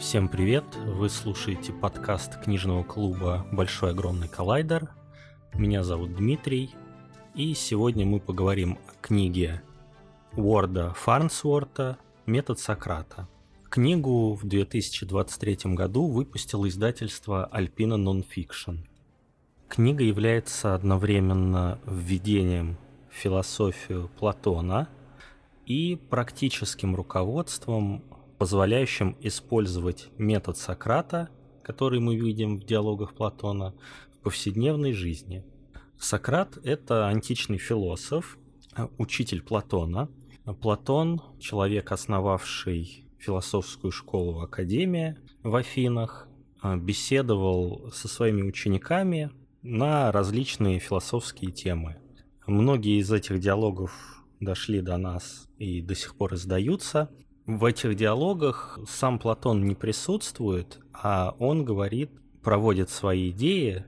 Всем привет! Вы слушаете подкаст книжного клуба «Большой огромный коллайдер». Меня зовут Дмитрий, и сегодня мы поговорим о книге Уорда Фарнсворта «Метод Сократа». Книгу в 2023 году выпустило издательство Alpina Nonfiction. Книга является одновременно введением в философию Платона и практическим руководством позволяющим использовать метод Сократа, который мы видим в диалогах Платона, в повседневной жизни. Сократ – это античный философ, учитель Платона. Платон – человек, основавший философскую школу в Академии в Афинах, беседовал со своими учениками на различные философские темы. Многие из этих диалогов дошли до нас и до сих пор издаются. В этих диалогах сам Платон не присутствует, а он говорит, проводит свои идеи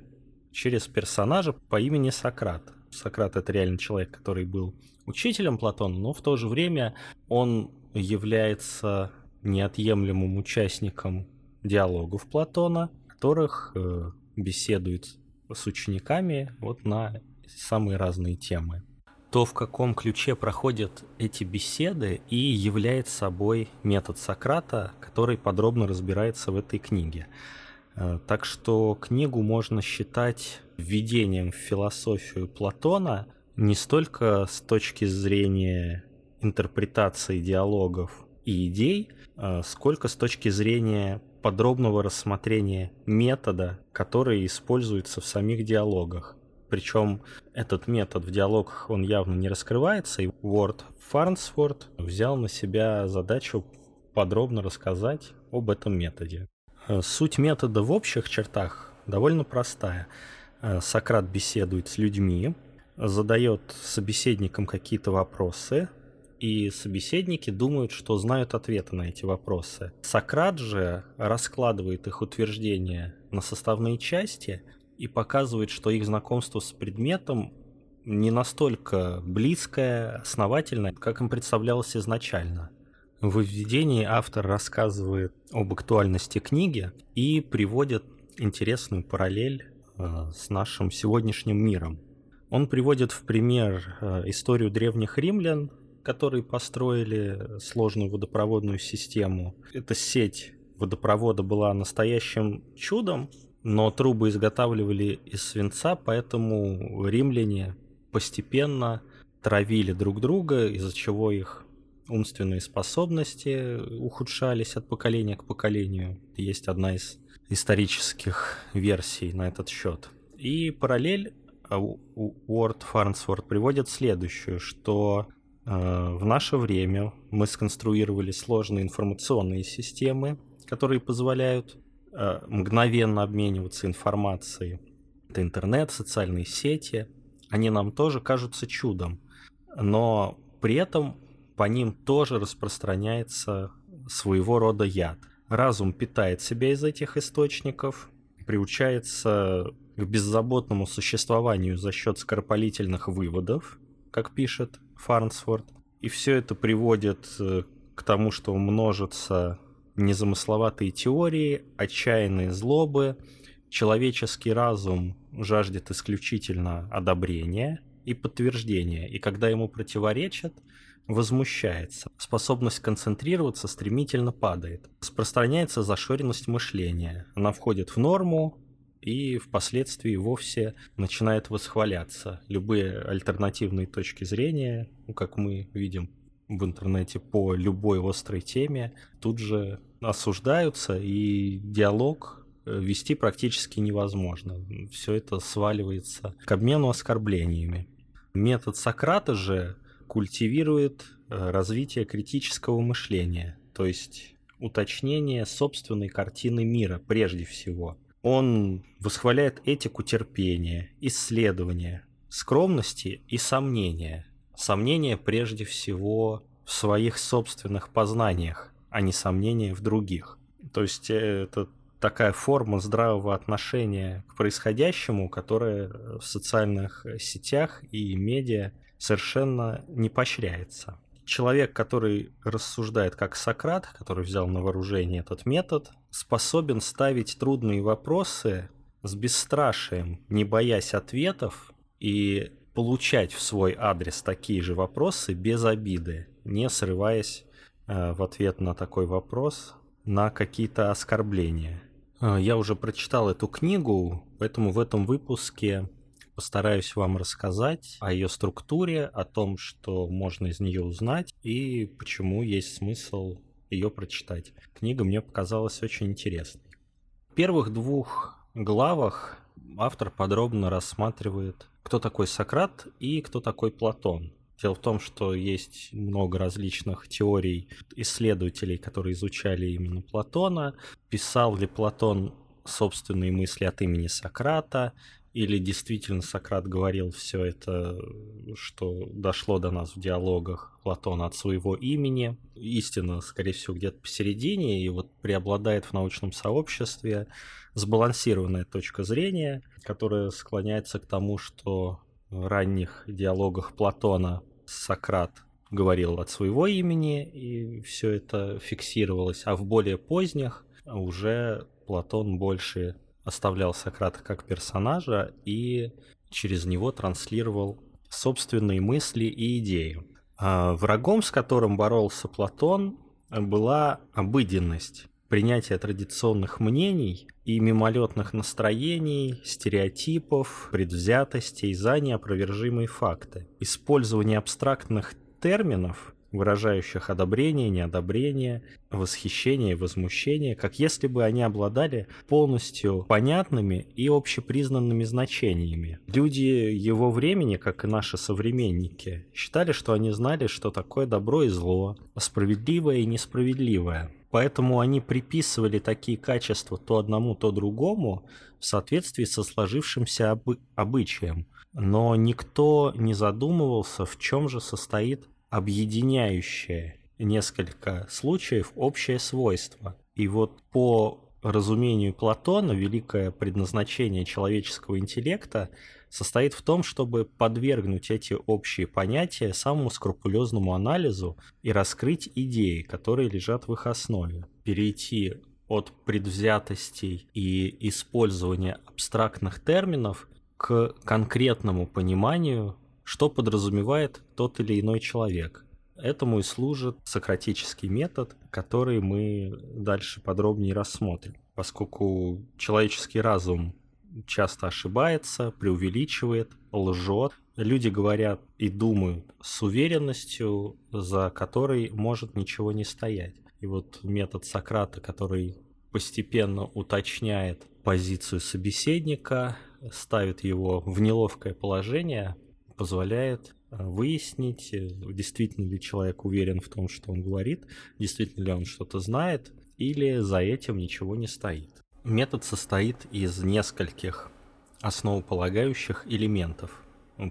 через персонажа по имени Сократ. Сократ это реально человек, который был учителем Платона, но в то же время он является неотъемлемым участником диалогов Платона, которых э, беседует с учениками вот на самые разные темы то, в каком ключе проходят эти беседы, и является собой метод Сократа, который подробно разбирается в этой книге. Э, так что книгу можно считать введением в философию Платона не столько с точки зрения интерпретации диалогов и идей, э, сколько с точки зрения подробного рассмотрения метода, который используется в самих диалогах. Причем этот метод в диалогах, он явно не раскрывается, и Word Farnsworth взял на себя задачу подробно рассказать об этом методе. Э, суть метода в общих чертах довольно простая. Э, Сократ беседует с людьми, задает собеседникам какие-то вопросы, и собеседники думают, что знают ответы на эти вопросы. Сократ же раскладывает их утверждения на составные части и показывает, что их знакомство с предметом не настолько близкое, основательное, как им представлялось изначально. В введении автор рассказывает об актуальности книги и приводит интересную параллель э, с нашим сегодняшним миром. Он приводит в пример э, историю древних римлян, которые построили сложную водопроводную систему. Эта сеть водопровода была настоящим чудом, но трубы изготавливали из свинца, поэтому римляне постепенно травили друг друга, из-за чего их умственные способности ухудшались от поколения к поколению. Есть одна из исторических версий на этот счет. И параллель а, Уорд Фарнсворт приводит следующую, что э, в наше время мы сконструировали сложные информационные системы, которые позволяют мгновенно обмениваться информацией. Это интернет, социальные сети. Они нам тоже кажутся чудом. Но при этом по ним тоже распространяется своего рода яд. Разум питает себя из этих источников, приучается к беззаботному существованию за счет скоропалительных выводов, как пишет Фарнсфорд. И все это приводит э, к тому, что множится незамысловатые теории, отчаянные злобы, человеческий разум жаждет исключительно одобрения и подтверждения, и когда ему противоречат, возмущается. Способность концентрироваться стремительно падает. Распространяется зашоренность мышления. Она входит в норму и впоследствии вовсе начинает восхваляться. Любые альтернативные точки зрения, как мы видим в интернете по любой острой теме тут же осуждаются, и диалог э, вести практически невозможно. Все это сваливается к обмену оскорблениями. Метод Сократа же культивирует э, развитие критического мышления, то есть уточнение собственной картины мира прежде всего. Он восхваляет этику терпения, исследования, скромности и сомнения – Сомнение прежде всего в своих собственных познаниях, а не сомнение в других. То есть э, это такая форма здравого отношения к происходящему, которая в социальных сетях и медиа совершенно не поощряется. человек, который рассуждает как Сократ, который взял на вооружение этот метод, способен ставить трудные вопросы с бесстрашием, не боясь ответов и получать в свой адрес такие же вопросы без обиды, не срываясь э, в ответ на такой вопрос на какие-то оскорбления. Э, я уже прочитал эту книгу, поэтому в этом выпуске постараюсь вам рассказать о ее структуре, о том, что можно из нее узнать и почему есть смысл ее прочитать. Книга мне показалась очень интересной. В первых двух главах автор подробно рассматривает, кто такой Сократ и кто такой Платон. Дело в том, что есть много различных теорий исследователей, которые изучали именно Платона. Писал ли Платон собственные мысли от имени Сократа, или действительно Сократ говорил все это, что дошло до нас в диалогах Платона от своего имени. Истина, скорее всего, где-то посередине, и вот преобладает в научном сообществе сбалансированная точка зрения, которая склоняется к тому, что в ранних диалогах Платона Сократ говорил от своего имени, и все это фиксировалось, а в более поздних уже Платон больше оставлял Сократа как персонажа и через него транслировал собственные мысли и идеи. А врагом, с которым боролся Платон, была обыденность, принятие традиционных мнений и мимолетных настроений, стереотипов, предвзятостей за неопровержимые факты. Использование абстрактных терминов выражающих одобрение, неодобрение, восхищение возмущение, как если бы они обладали полностью понятными и общепризнанными значениями. Люди его времени, как и наши современники, считали, что они знали, что такое добро и зло, справедливое и несправедливое. Поэтому они приписывали такие качества то одному, то другому в соответствии со сложившимся обы- обычаем. Но никто не задумывался, в чем же состоит объединяющее несколько случаев общее свойство. И вот по разумению Платона великое предназначение человеческого интеллекта состоит в том, чтобы подвергнуть эти общие понятия самому скрупулезному анализу и раскрыть идеи, которые лежат в их основе. Перейти от предвзятостей и использования абстрактных терминов к конкретному пониманию что подразумевает тот или иной человек. Этому и служит сократический метод, который мы дальше подробнее рассмотрим, поскольку человеческий разум часто ошибается, преувеличивает, лжет. Люди говорят и думают с уверенностью, за которой может ничего не стоять. И вот метод Сократа, который постепенно уточняет позицию собеседника, ставит его в неловкое положение, позволяет э, выяснить, э, действительно ли человек уверен в том, что он говорит, действительно ли он что-то знает, или за этим ничего не стоит. Метод состоит из нескольких основополагающих элементов.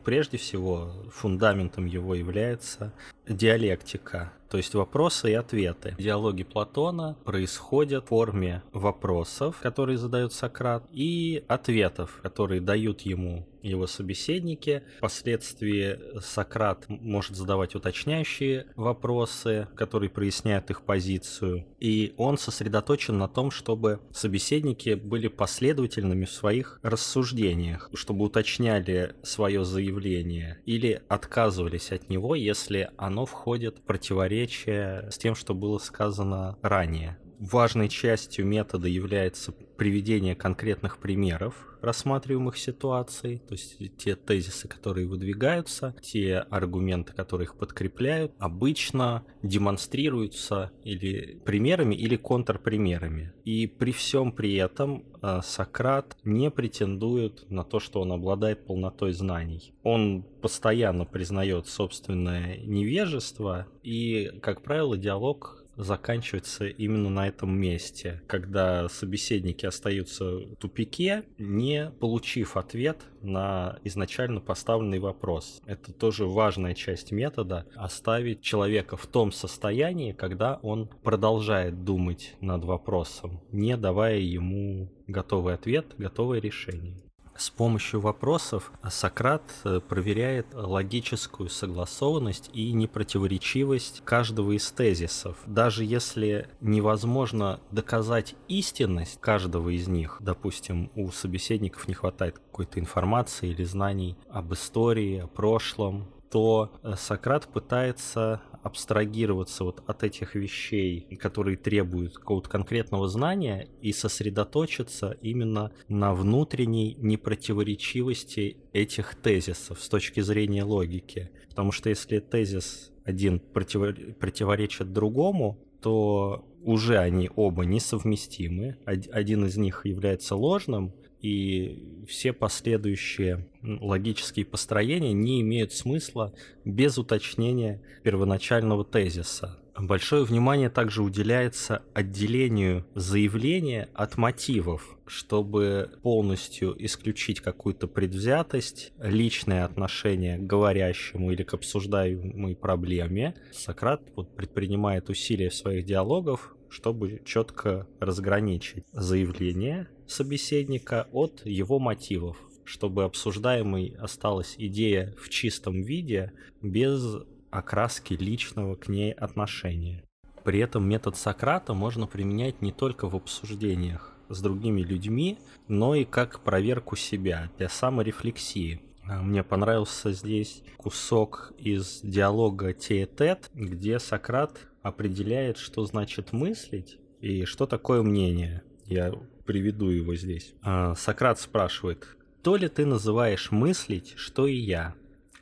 Прежде всего, фундаментом его является диалектика, то есть вопросы и ответы. Диалоги Платона происходят в форме вопросов, которые задает Сократ, и ответов, которые дают ему его собеседники. Впоследствии Сократ может задавать уточняющие вопросы, которые проясняют их позицию. И он сосредоточен на том, чтобы собеседники были последовательными в своих рассуждениях, чтобы уточняли свое заявление или отказывались от него, если оно входит в противоречие с тем, что было сказано ранее. Важной частью метода является приведение конкретных примеров рассматриваемых ситуаций, то есть те тезисы, которые выдвигаются, те аргументы, которые их подкрепляют, обычно демонстрируются или примерами, или контрпримерами. И при всем при этом э, Сократ не претендует на то, что он обладает полнотой знаний. Он постоянно признает собственное невежество, и, как правило, диалог заканчивается именно на этом месте, когда собеседники остаются в тупике, не получив ответ на изначально поставленный вопрос. Это тоже важная часть метода — оставить человека в том состоянии, когда он продолжает думать над вопросом, не давая ему готовый ответ, готовое решение. С помощью вопросов Сократ э, проверяет логическую согласованность и непротиворечивость каждого из тезисов. Даже если невозможно доказать истинность каждого из них, допустим, у собеседников не хватает какой-то информации или знаний об истории, о прошлом, то э, Сократ пытается абстрагироваться вот от этих вещей, которые требуют какого-то конкретного знания, и сосредоточиться именно на внутренней непротиворечивости этих тезисов с точки зрения логики. Потому что если тезис один противоречит другому, то уже они оба несовместимы. Один из них является ложным, и все последующие логические построения не имеют смысла без уточнения первоначального тезиса. Большое внимание также уделяется отделению заявления от мотивов, чтобы полностью исключить какую-то предвзятость, личное отношение к говорящему или к обсуждаемой проблеме. Сократ вот предпринимает усилия в своих диалогах, чтобы четко разграничить заявление собеседника от его мотивов, чтобы обсуждаемой осталась идея в чистом виде без окраски личного к ней отношения. При этом метод Сократа можно применять не только в обсуждениях с другими людьми, но и как проверку себя для саморефлексии. А, мне понравился здесь кусок из диалога Теетет, где Сократ определяет, что значит мыслить и что такое мнение. Я приведу его здесь. А, Сократ спрашивает, то ли ты называешь мыслить, что и я?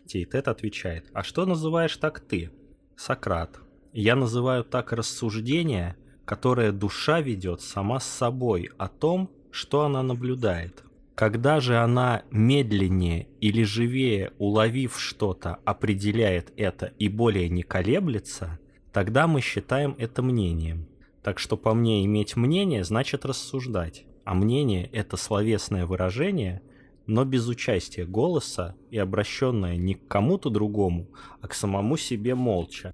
Тейтет отвечает, а что называешь так ты? Сократ, я называю так рассуждение, которое душа ведет сама с собой о том, что она наблюдает. Когда же она медленнее или живее, уловив что-то, определяет это и более не колеблется, тогда мы считаем это мнением. Так что по мне иметь мнение значит рассуждать, а мнение – это словесное выражение, но без участия голоса и обращенное не к кому-то другому, а к самому себе молча.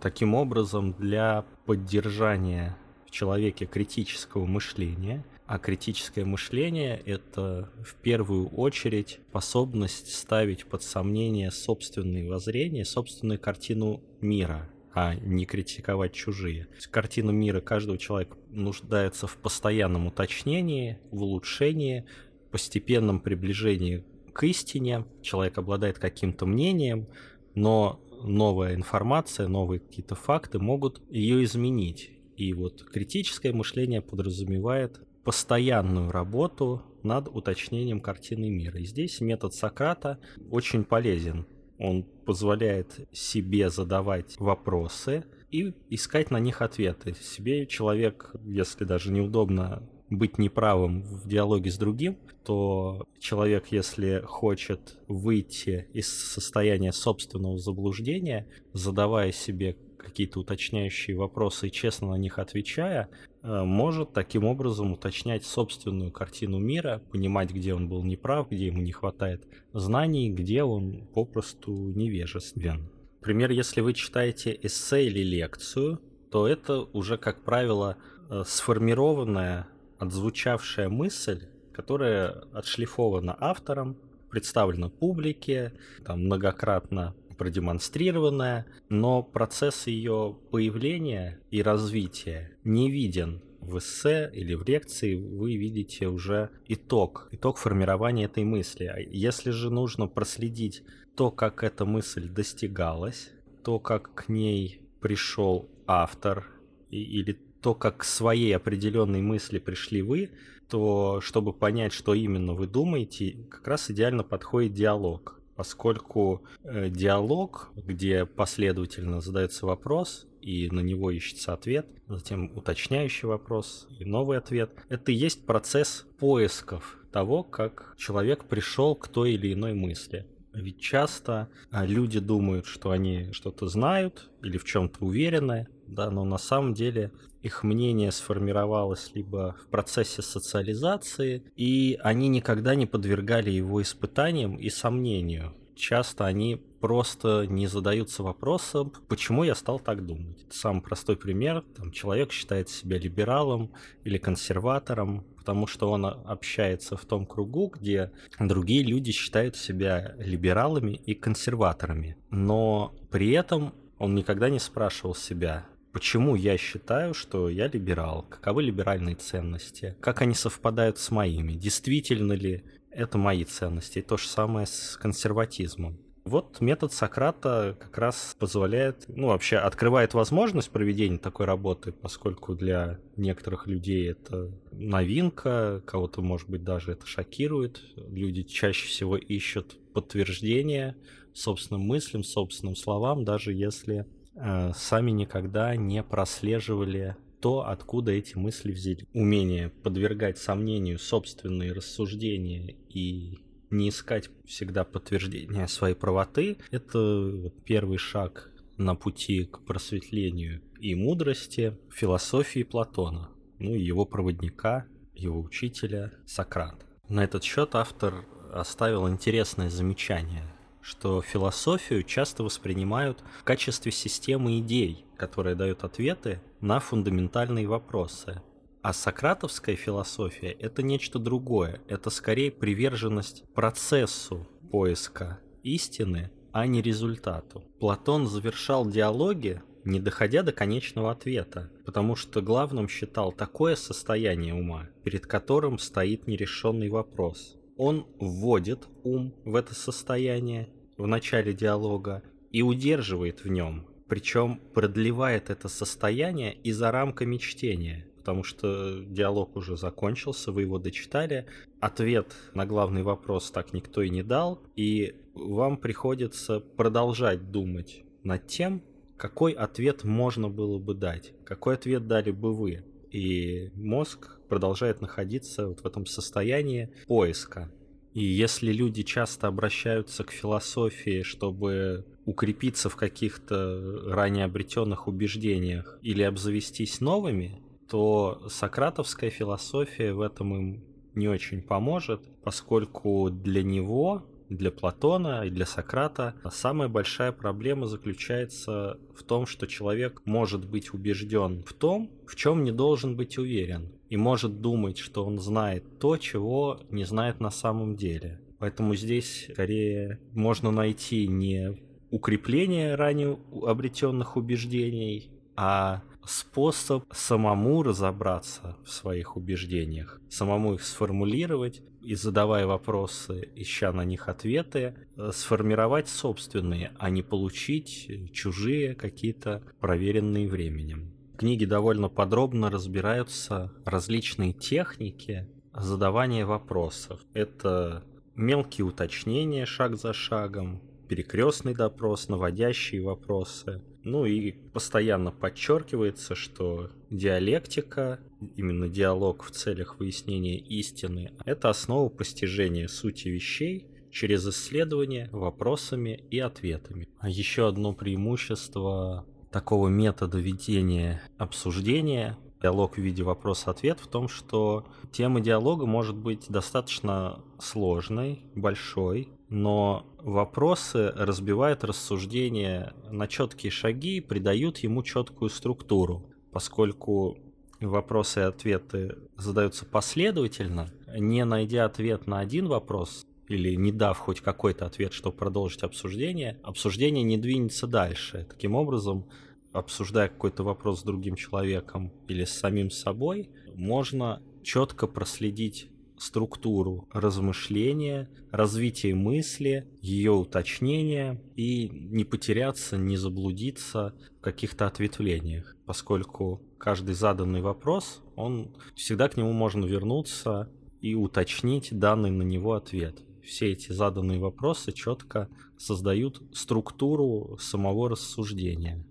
Таким образом, для поддержания в человеке критического мышления, а критическое мышление – это в первую очередь способность ставить под сомнение собственные воззрения, собственную картину мира – а не критиковать чужие. Картина мира каждого человека нуждается в постоянном уточнении, в улучшении, постепенном приближении к истине. Человек обладает каким-то мнением, но новая информация, новые какие-то факты могут ее изменить. И вот критическое мышление подразумевает постоянную работу над уточнением картины мира. И здесь метод Сократа очень полезен он позволяет себе задавать вопросы и искать на них ответы. Себе человек, если даже неудобно быть неправым в диалоге с другим, то человек, если хочет выйти из состояния собственного заблуждения, задавая себе какие-то уточняющие вопросы и честно на них отвечая, э, может таким образом уточнять собственную картину мира, понимать, где он был неправ, где ему не хватает знаний, где он попросту невежествен. Например, если вы читаете эссе или лекцию, то это уже, как правило, э, сформированная, отзвучавшая мысль, которая отшлифована автором, представлена публике, там многократно продемонстрированная, но процесс ее появления и развития не виден в эссе или в лекции вы видите уже итог, итог формирования этой мысли. А если же нужно проследить то, как эта мысль достигалась, то, как к ней пришел автор, или то, как к своей определенной мысли пришли вы, то чтобы понять, что именно вы думаете, как раз идеально подходит диалог поскольку э, диалог, где последовательно задается вопрос, и на него ищется ответ, затем уточняющий вопрос и новый ответ. Это и есть процесс поисков того, как человек пришел к той или иной мысли. Ведь часто а, люди думают, что они что-то знают или в чем-то уверены, да, но на самом деле их мнение сформировалось либо в процессе социализации, и они никогда не подвергали его испытаниям и сомнению. Часто они просто не задаются вопросом, почему я стал так думать. Самый простой пример. Там, человек считает себя либералом или консерватором, потому что он общается в том кругу, где другие люди считают себя либералами и консерваторами. Но при этом он никогда не спрашивал себя, почему я считаю, что я либерал, каковы либеральные ценности, как они совпадают с моими, действительно ли это мои ценности. И то же самое с консерватизмом. Вот метод Сократа как раз позволяет, ну, вообще открывает возможность проведения такой работы, поскольку для некоторых людей это новинка, кого-то, может быть, даже это шокирует. Люди чаще всего ищут подтверждение собственным мыслям, собственным словам, даже если э, сами никогда не прослеживали то, откуда эти мысли взяли. Умение подвергать сомнению собственные рассуждения и не искать всегда подтверждения своей правоты. Это первый шаг на пути к просветлению и мудрости философии Платона, ну и его проводника, его учителя Сократа. На этот счет автор оставил интересное замечание, что философию часто воспринимают в качестве системы идей, которые дают ответы на фундаментальные вопросы, а сократовская философия — это нечто другое. Это скорее приверженность процессу поиска истины, а не результату. Платон завершал диалоги, не доходя до конечного ответа, потому что главным считал такое состояние ума, перед которым стоит нерешенный вопрос. Он вводит ум в это состояние в начале диалога и удерживает в нем, причем продлевает это состояние и за рамками чтения потому что диалог уже закончился, вы его дочитали. Ответ на главный вопрос так никто и не дал, и вам приходится продолжать думать над тем, какой ответ можно было бы дать, какой ответ дали бы вы. И мозг продолжает находиться вот в этом состоянии поиска. И если люди часто обращаются к философии, чтобы укрепиться в каких-то ранее обретенных убеждениях или обзавестись новыми, то сократовская философия в этом им не очень поможет, поскольку для него, для Платона и для Сократа самая большая проблема заключается в том, что человек может быть убежден в том, в чем не должен быть уверен, и может думать, что он знает то, чего не знает на самом деле. Поэтому здесь скорее можно найти не укрепление ранее обретенных убеждений, а способ самому разобраться в своих убеждениях, самому их сформулировать и задавая вопросы, ища на них ответы, э, сформировать собственные, а не получить чужие какие-то проверенные временем. В книге довольно подробно разбираются различные техники задавания вопросов. Это мелкие уточнения шаг за шагом, перекрестный допрос, наводящие вопросы – ну и постоянно подчеркивается, что диалектика, именно диалог в целях выяснения истины, это основа постижения сути вещей через исследование вопросами и ответами. А еще одно преимущество такого метода ведения обсуждения диалог в виде вопрос-ответ в том, что тема диалога может быть достаточно сложной, большой, но вопросы разбивают рассуждения на четкие шаги и придают ему четкую структуру, поскольку вопросы и ответы задаются последовательно, не найдя ответ на один вопрос или не дав хоть какой-то ответ, чтобы продолжить обсуждение, обсуждение не двинется дальше. Таким образом, обсуждая какой-то вопрос с другим человеком или с самим собой, можно четко проследить структуру размышления, развитие мысли, ее уточнение и не потеряться, не заблудиться в каких-то ответвлениях, поскольку каждый заданный вопрос, он всегда к нему можно вернуться и уточнить данный на него ответ. Все эти заданные вопросы четко создают структуру самого рассуждения.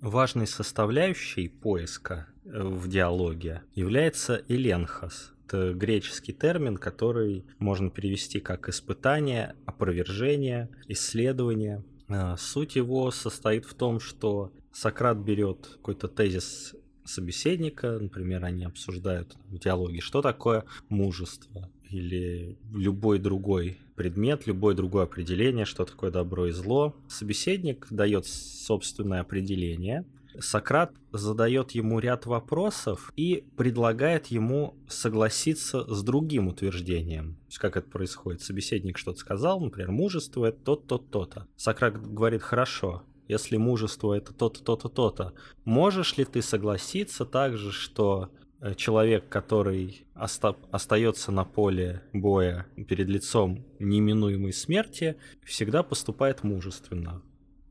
Важной составляющей поиска э, в диалоге является эленхос, это греческий термин, который можно перевести как испытание, опровержение, исследование. А, суть его состоит в том, что Сократ берет какой-то тезис собеседника, например, они обсуждают в диалоге, что такое мужество. или любой другой предмет, любое другое определение, что такое добро и зло. Собеседник дает собственное определение. Сократ задает ему ряд вопросов и предлагает ему согласиться с другим утверждением. То есть как это происходит? Собеседник что-то сказал, например, мужество это то-то, то-то. Сократ говорит, хорошо, если мужество это то-то, то-то, то-то, можешь ли ты согласиться также, что Э, человек, который оста- остается на поле боя перед лицом неминуемой смерти, всегда поступает мужественно.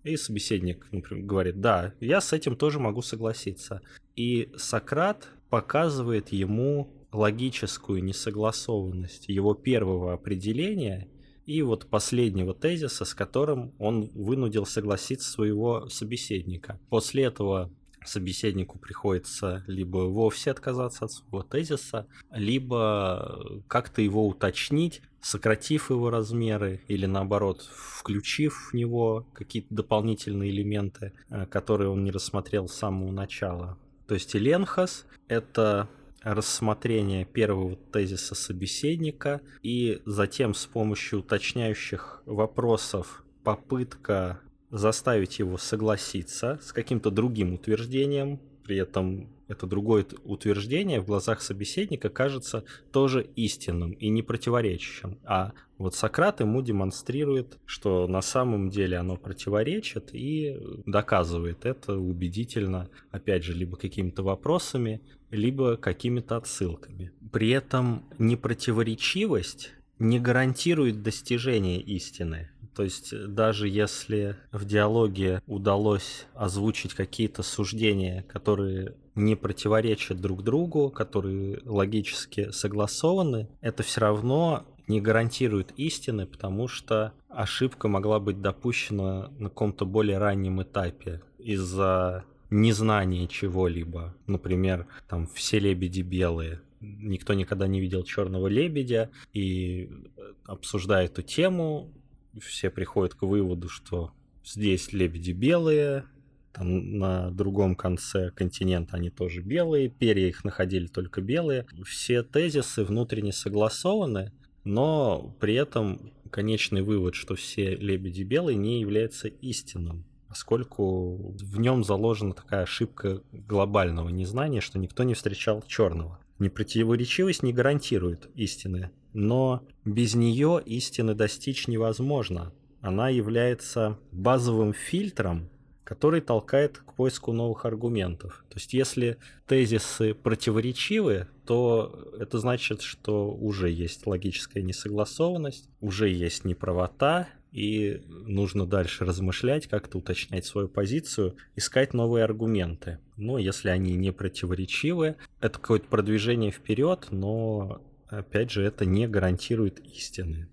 И собеседник, например, говорит, да, я с этим тоже могу согласиться. И Сократ показывает ему логическую несогласованность его первого определения и вот последнего тезиса, с которым он вынудил согласиться своего собеседника. После этого собеседнику приходится либо вовсе отказаться от своего тезиса, либо как-то его уточнить, сократив его размеры или наоборот включив в него какие-то дополнительные элементы, э, которые он не рассмотрел с самого начала. То есть Эленхас — это рассмотрение первого тезиса собеседника и затем с помощью уточняющих вопросов попытка заставить его согласиться с каким-то другим утверждением, при этом это другое утверждение в глазах собеседника кажется тоже истинным и не противоречащим. А вот Сократ ему демонстрирует, что на самом деле оно противоречит и доказывает это убедительно, опять же, либо какими-то вопросами, либо какими-то отсылками. При этом непротиворечивость не гарантирует достижение истины. То есть э, даже если в диалоге удалось озвучить какие-то суждения, которые не противоречат друг другу, которые логически согласованы, это все равно не гарантирует истины, потому что ошибка могла быть допущена на каком-то более раннем этапе из-за незнания чего-либо. Например, там все лебеди белые. Никто никогда не видел черного лебедя и э, обсуждая эту тему, все приходят к выводу, что здесь лебеди белые, там на другом конце континента они тоже белые, перья их находили только белые. Все тезисы внутренне согласованы, но при этом конечный вывод, что все лебеди белые, не является истинным, поскольку в нем заложена такая ошибка глобального незнания, что никто не встречал черного. Непротиворечивость не гарантирует истины, но без нее истины достичь невозможно. Она является базовым фильтром, который толкает к поиску новых аргументов. То есть если тезисы противоречивы, то это значит, что уже есть логическая несогласованность, уже есть неправота, и нужно дальше размышлять, как-то уточнять свою позицию, искать новые аргументы. Но если они не противоречивы, это какое-то продвижение вперед, но опять же это не гарантирует истины.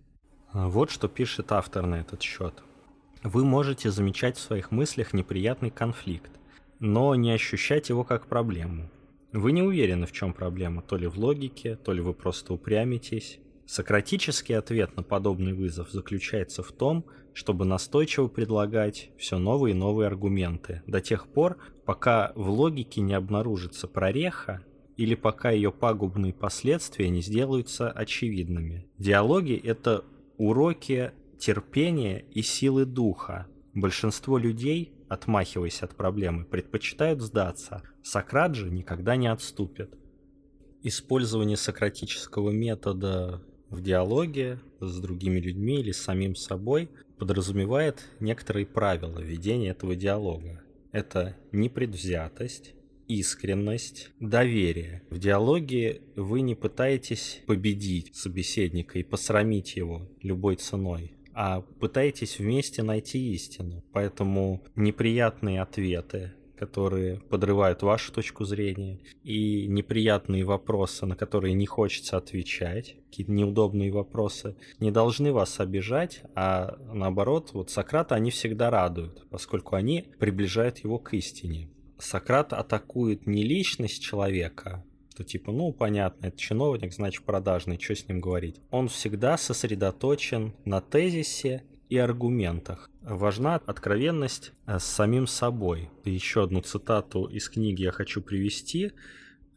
А вот что пишет автор на этот счет. Вы можете замечать в своих мыслях неприятный конфликт, но не ощущать его как проблему. Вы не уверены, в чем проблема, то ли в логике, то ли вы просто упрямитесь. Сократический ответ на подобный вызов заключается в том, чтобы настойчиво предлагать все новые и новые аргументы до тех пор, пока в логике не обнаружится прореха или пока ее пагубные последствия не сделаются очевидными. Диалоги — это уроки терпения и силы духа. Большинство людей, отмахиваясь от проблемы, предпочитают сдаться. Сократ же никогда не отступит. Использование сократического метода в диалоге с другими людьми или с самим собой подразумевает некоторые правила ведения этого диалога. Это непредвзятость, искренность, доверие. В диалоге вы не пытаетесь победить собеседника и посрамить его любой ценой, а пытаетесь вместе найти истину. Поэтому неприятные ответы, которые подрывают вашу точку зрения, и неприятные вопросы, на которые не хочется отвечать, какие-то неудобные вопросы, не должны вас обижать, а наоборот, вот Сократа они всегда радуют, поскольку они приближают его к истине. Сократ атакует не личность человека, что типа, ну, понятно, это чиновник, значит, продажный, что с ним говорить. Он всегда сосредоточен на тезисе и аргументах. Важна откровенность э, с самим собой. Еще одну цитату из книги я хочу привести.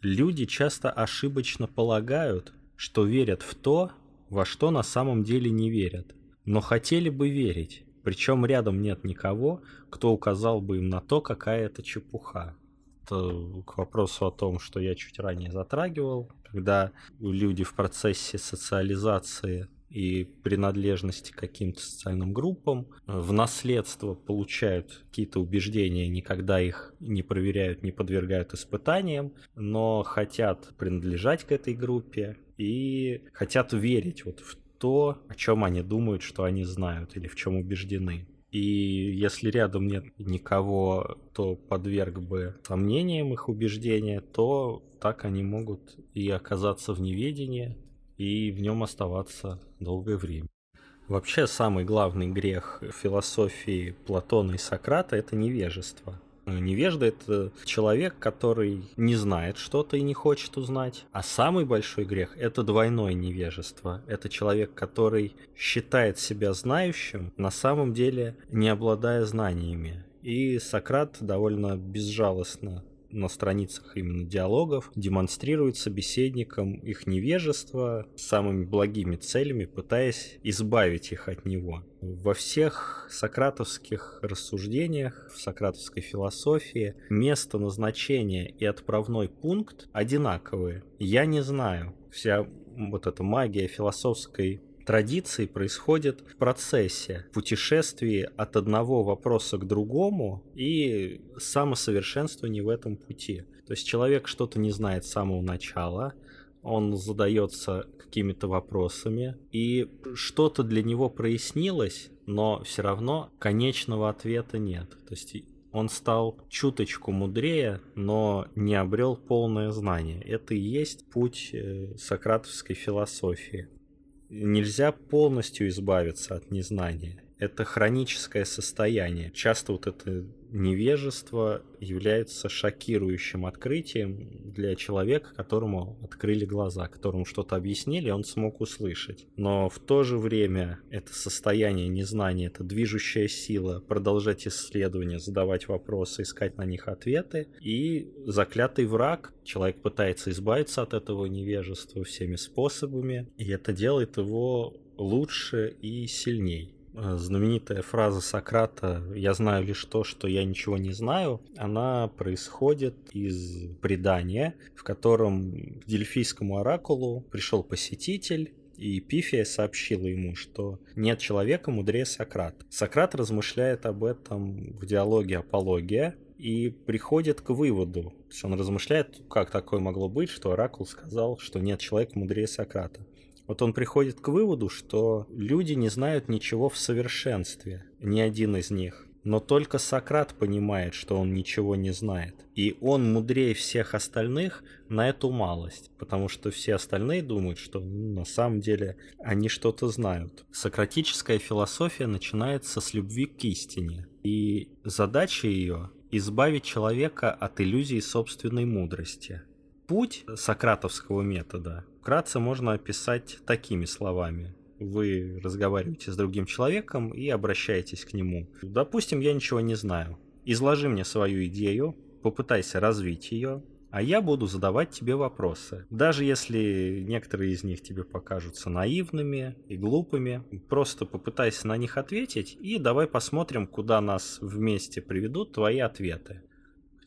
Люди часто ошибочно полагают, что верят в то, во что на самом деле не верят, но хотели бы верить. Причем рядом нет никого, кто указал бы им на то, какая это чепуха. Это к вопросу о том, что я чуть ранее затрагивал, когда люди в процессе социализации и принадлежности к каким-то социальным группам в наследство получают какие-то убеждения, никогда их не проверяют, не подвергают испытаниям, но хотят принадлежать к этой группе и хотят верить вот в то, о чем они думают, что они знают или в чем убеждены. И если рядом нет никого, кто подверг бы сомнениям их убеждения, то так они могут и оказаться в неведении, и в нем оставаться долгое время. Вообще самый главный грех философии Платона и Сократа – это невежество. Невежда – это человек, который не знает что-то и не хочет узнать. А самый большой грех – это двойное невежество. Это человек, который считает себя знающим, на самом деле не обладая знаниями. И Сократ довольно безжалостно на страницах именно диалогов демонстрирует собеседникам их невежество самыми благими целями, пытаясь избавить их от него. Во всех сократовских рассуждениях, в сократовской философии место назначения и отправной пункт одинаковые. Я не знаю. Вся вот эта магия философской традиции происходит в процессе путешествия от одного вопроса к другому и самосовершенствования в этом пути. То есть человек что-то не знает с самого начала, он задается какими-то вопросами, и что-то для него прояснилось, но все равно конечного ответа нет. То есть он стал чуточку мудрее, но не обрел полное знание. Это и есть путь э, сократовской философии нельзя полностью избавиться от незнания. Это хроническое состояние. Часто вот это невежество является шокирующим открытием для человека, которому открыли глаза, которому что-то объяснили, он смог услышать. Но в то же время это состояние незнания, это движущая сила, продолжать исследования, задавать вопросы, искать на них ответы. И заклятый враг, человек пытается избавиться от этого невежества всеми способами, и это делает его лучше и сильней. Э, знаменитая фраза Сократа «я знаю лишь то, что я ничего не знаю», она происходит из предания, в котором к Дельфийскому оракулу пришел посетитель, и Пифия сообщила ему, что нет человека мудрее Сократа. Сократ размышляет об этом в диалоге «Апология», и приходит к выводу, то есть он размышляет, как такое могло быть, что Оракул сказал, что нет человека мудрее Сократа. Вот он приходит к выводу, что люди не знают ничего в совершенстве, ни один из них. Но только Сократ понимает, что он ничего не знает. И он мудрее всех остальных на эту малость, потому что все остальные думают, что ну, на самом деле они что-то знают. Сократическая философия начинается с любви к истине. И задача ее – избавить человека от иллюзии собственной мудрости. Путь сократовского метода вкратце можно описать такими словами. Вы разговариваете с другим человеком и обращаетесь к нему. Допустим, я ничего не знаю. Изложи мне свою идею, попытайся развить ее, а я буду задавать тебе вопросы. Даже если некоторые из них тебе покажутся наивными и глупыми, просто попытайся на них ответить и давай посмотрим, куда нас вместе приведут твои ответы.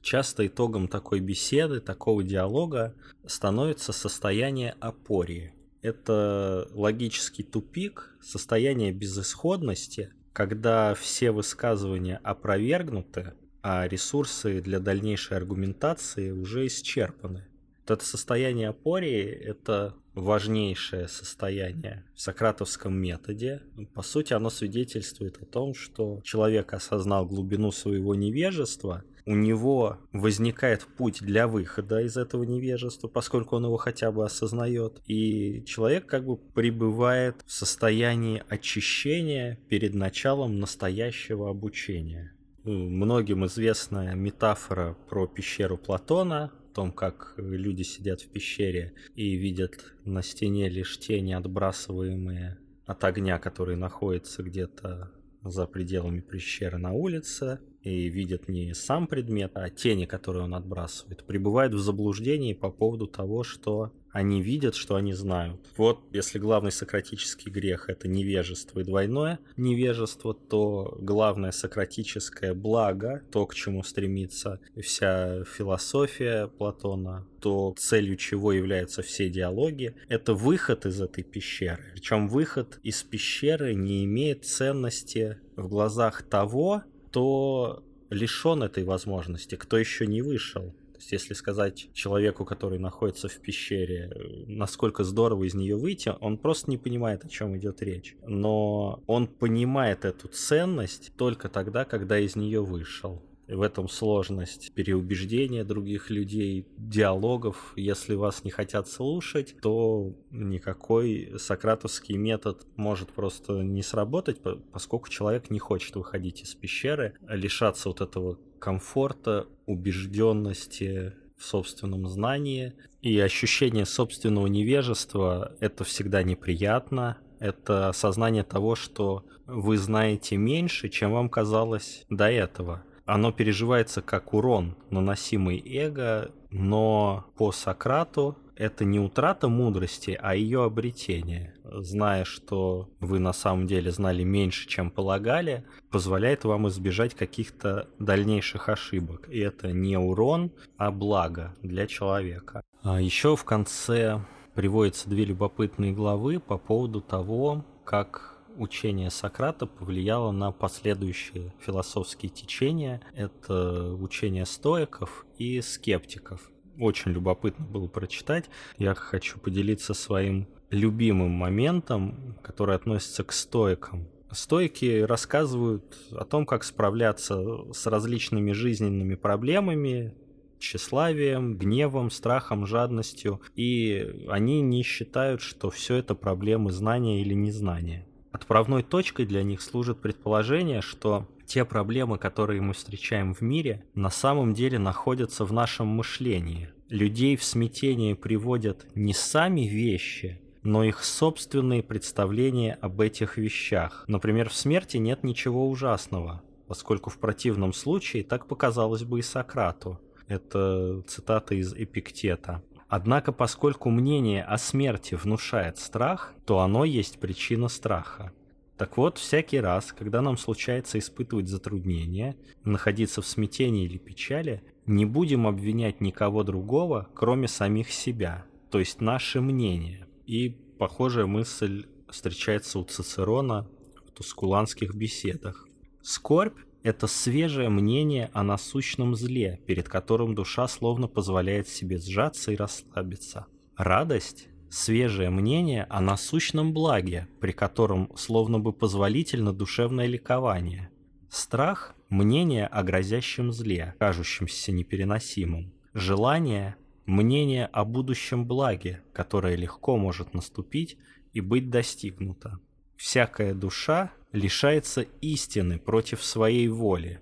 Часто итогом такой беседы, такого диалога становится состояние апории. Это логический тупик, состояние безысходности, когда все высказывания опровергнуты, а ресурсы для дальнейшей аргументации уже исчерпаны. Вот это состояние апории – это важнейшее состояние в сократовском методе. По сути, оно свидетельствует о том, что человек осознал глубину своего невежества – у него возникает путь для выхода из этого невежества, поскольку он его хотя бы осознает. И человек как бы пребывает в состоянии очищения перед началом настоящего обучения. Многим известная метафора про пещеру Платона, о том, как люди сидят в пещере и видят на стене лишь тени, отбрасываемые от огня, который находится где-то за пределами пещеры на улице, и видит не сам предмет, а тени, которые он отбрасывает, пребывает в заблуждении по поводу того, что они видят, что они знают. Вот если главный сократический грех это невежество и двойное невежество, то главное сократическое благо, то, к чему стремится вся философия Платона, то целью чего являются все диалоги, это выход из этой пещеры. Причем выход из пещеры не имеет ценности в глазах того, кто лишен этой возможности, кто еще не вышел есть, если сказать человеку, который находится в пещере, насколько здорово из нее выйти, он просто не понимает, о чем идет речь. Но он понимает эту ценность только тогда, когда из нее вышел. В этом сложность переубеждения других людей, диалогов. Если вас не хотят слушать, то никакой сократовский метод может просто не сработать, поскольку человек не хочет выходить из пещеры, лишаться вот этого комфорта, убежденности в собственном знании. И ощущение собственного невежества – это всегда неприятно. Это осознание того, что вы знаете меньше, чем вам казалось до этого. Оно переживается как урон, наносимый эго, но по Сократу это не утрата мудрости, а ее обретение. Зная, что вы на самом деле знали меньше, чем полагали, позволяет вам избежать каких-то дальнейших ошибок. И это не урон, а благо для человека. А еще в конце приводятся две любопытные главы по поводу того, как учение Сократа повлияло на последующие философские течения. Это учение стоиков и скептиков очень любопытно было прочитать. Я хочу поделиться своим любимым моментом, который относится к стоикам. Стойки рассказывают о том, как справляться с различными жизненными проблемами, тщеславием, гневом, страхом, жадностью, и они не считают, что все это проблемы знания или незнания. Отправной точкой для них служит предположение, что те проблемы, которые мы встречаем в мире, на самом деле находятся в нашем мышлении. Людей в смятение приводят не сами вещи, но их собственные представления об этих вещах. Например, в смерти нет ничего ужасного, поскольку в противном случае так показалось бы и Сократу. Это цитата из Эпиктета. Однако, поскольку мнение о смерти внушает страх, то оно есть причина страха. Так вот, всякий раз, когда нам случается испытывать затруднения, находиться в смятении или печали, не будем обвинять никого другого, кроме самих себя, то есть наше мнение. И похожая мысль встречается у Цицерона в тускуланских беседах. Скорбь – это свежее мнение о насущном зле, перед которым душа словно позволяет себе сжаться и расслабиться. Радость свежее мнение о насущном благе, при котором словно бы позволительно душевное ликование. Страх – мнение о грозящем зле, кажущемся непереносимым. Желание – мнение о будущем благе, которое легко может наступить и быть достигнуто. Всякая душа лишается истины против своей воли.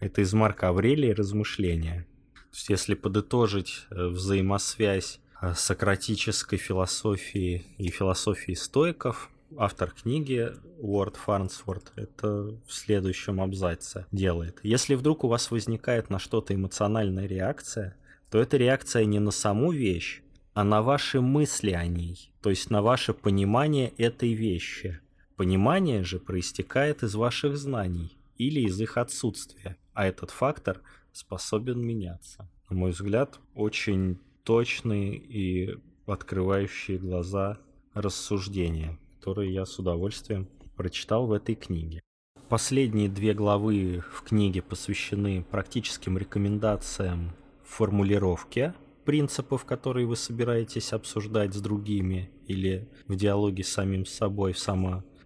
Это из Марка Аврелия размышления. То есть, если подытожить э, взаимосвязь Э, сократической философии и философии стоиков. Автор книги Уорд Фарнсворт это в следующем абзаце делает. Если вдруг у вас возникает на что-то эмоциональная реакция, то эта реакция не на саму вещь, а на ваши мысли о ней, то есть на ваше понимание этой вещи. Понимание же проистекает из ваших знаний или из их отсутствия, а этот фактор способен меняться. На мой взгляд, очень точные и открывающие глаза рассуждения, которые я с удовольствием прочитал в этой книге. Последние две главы в книге посвящены практическим рекомендациям формулировки принципов, которые вы собираетесь обсуждать с другими или в диалоге с самим собой, в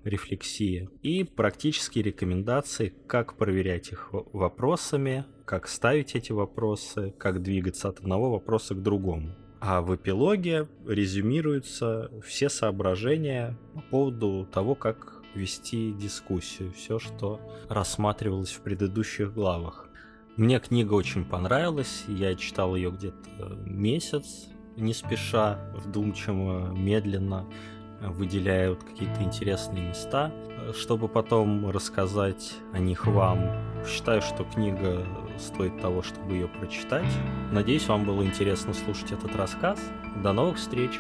саморефлексии, и практические рекомендации, как проверять их вопросами, как ставить эти вопросы, как двигаться от одного вопроса к другому. А в эпилоге резюмируются все соображения по поводу того, как вести дискуссию, все, что рассматривалось в предыдущих главах. Мне книга очень понравилась, я читал ее где-то месяц, не спеша, вдумчиво, медленно. Выделяют какие-то интересные места, чтобы потом рассказать о них вам. Считаю, что книга стоит того, чтобы ее прочитать. Надеюсь, вам было интересно слушать этот рассказ. До новых встреч!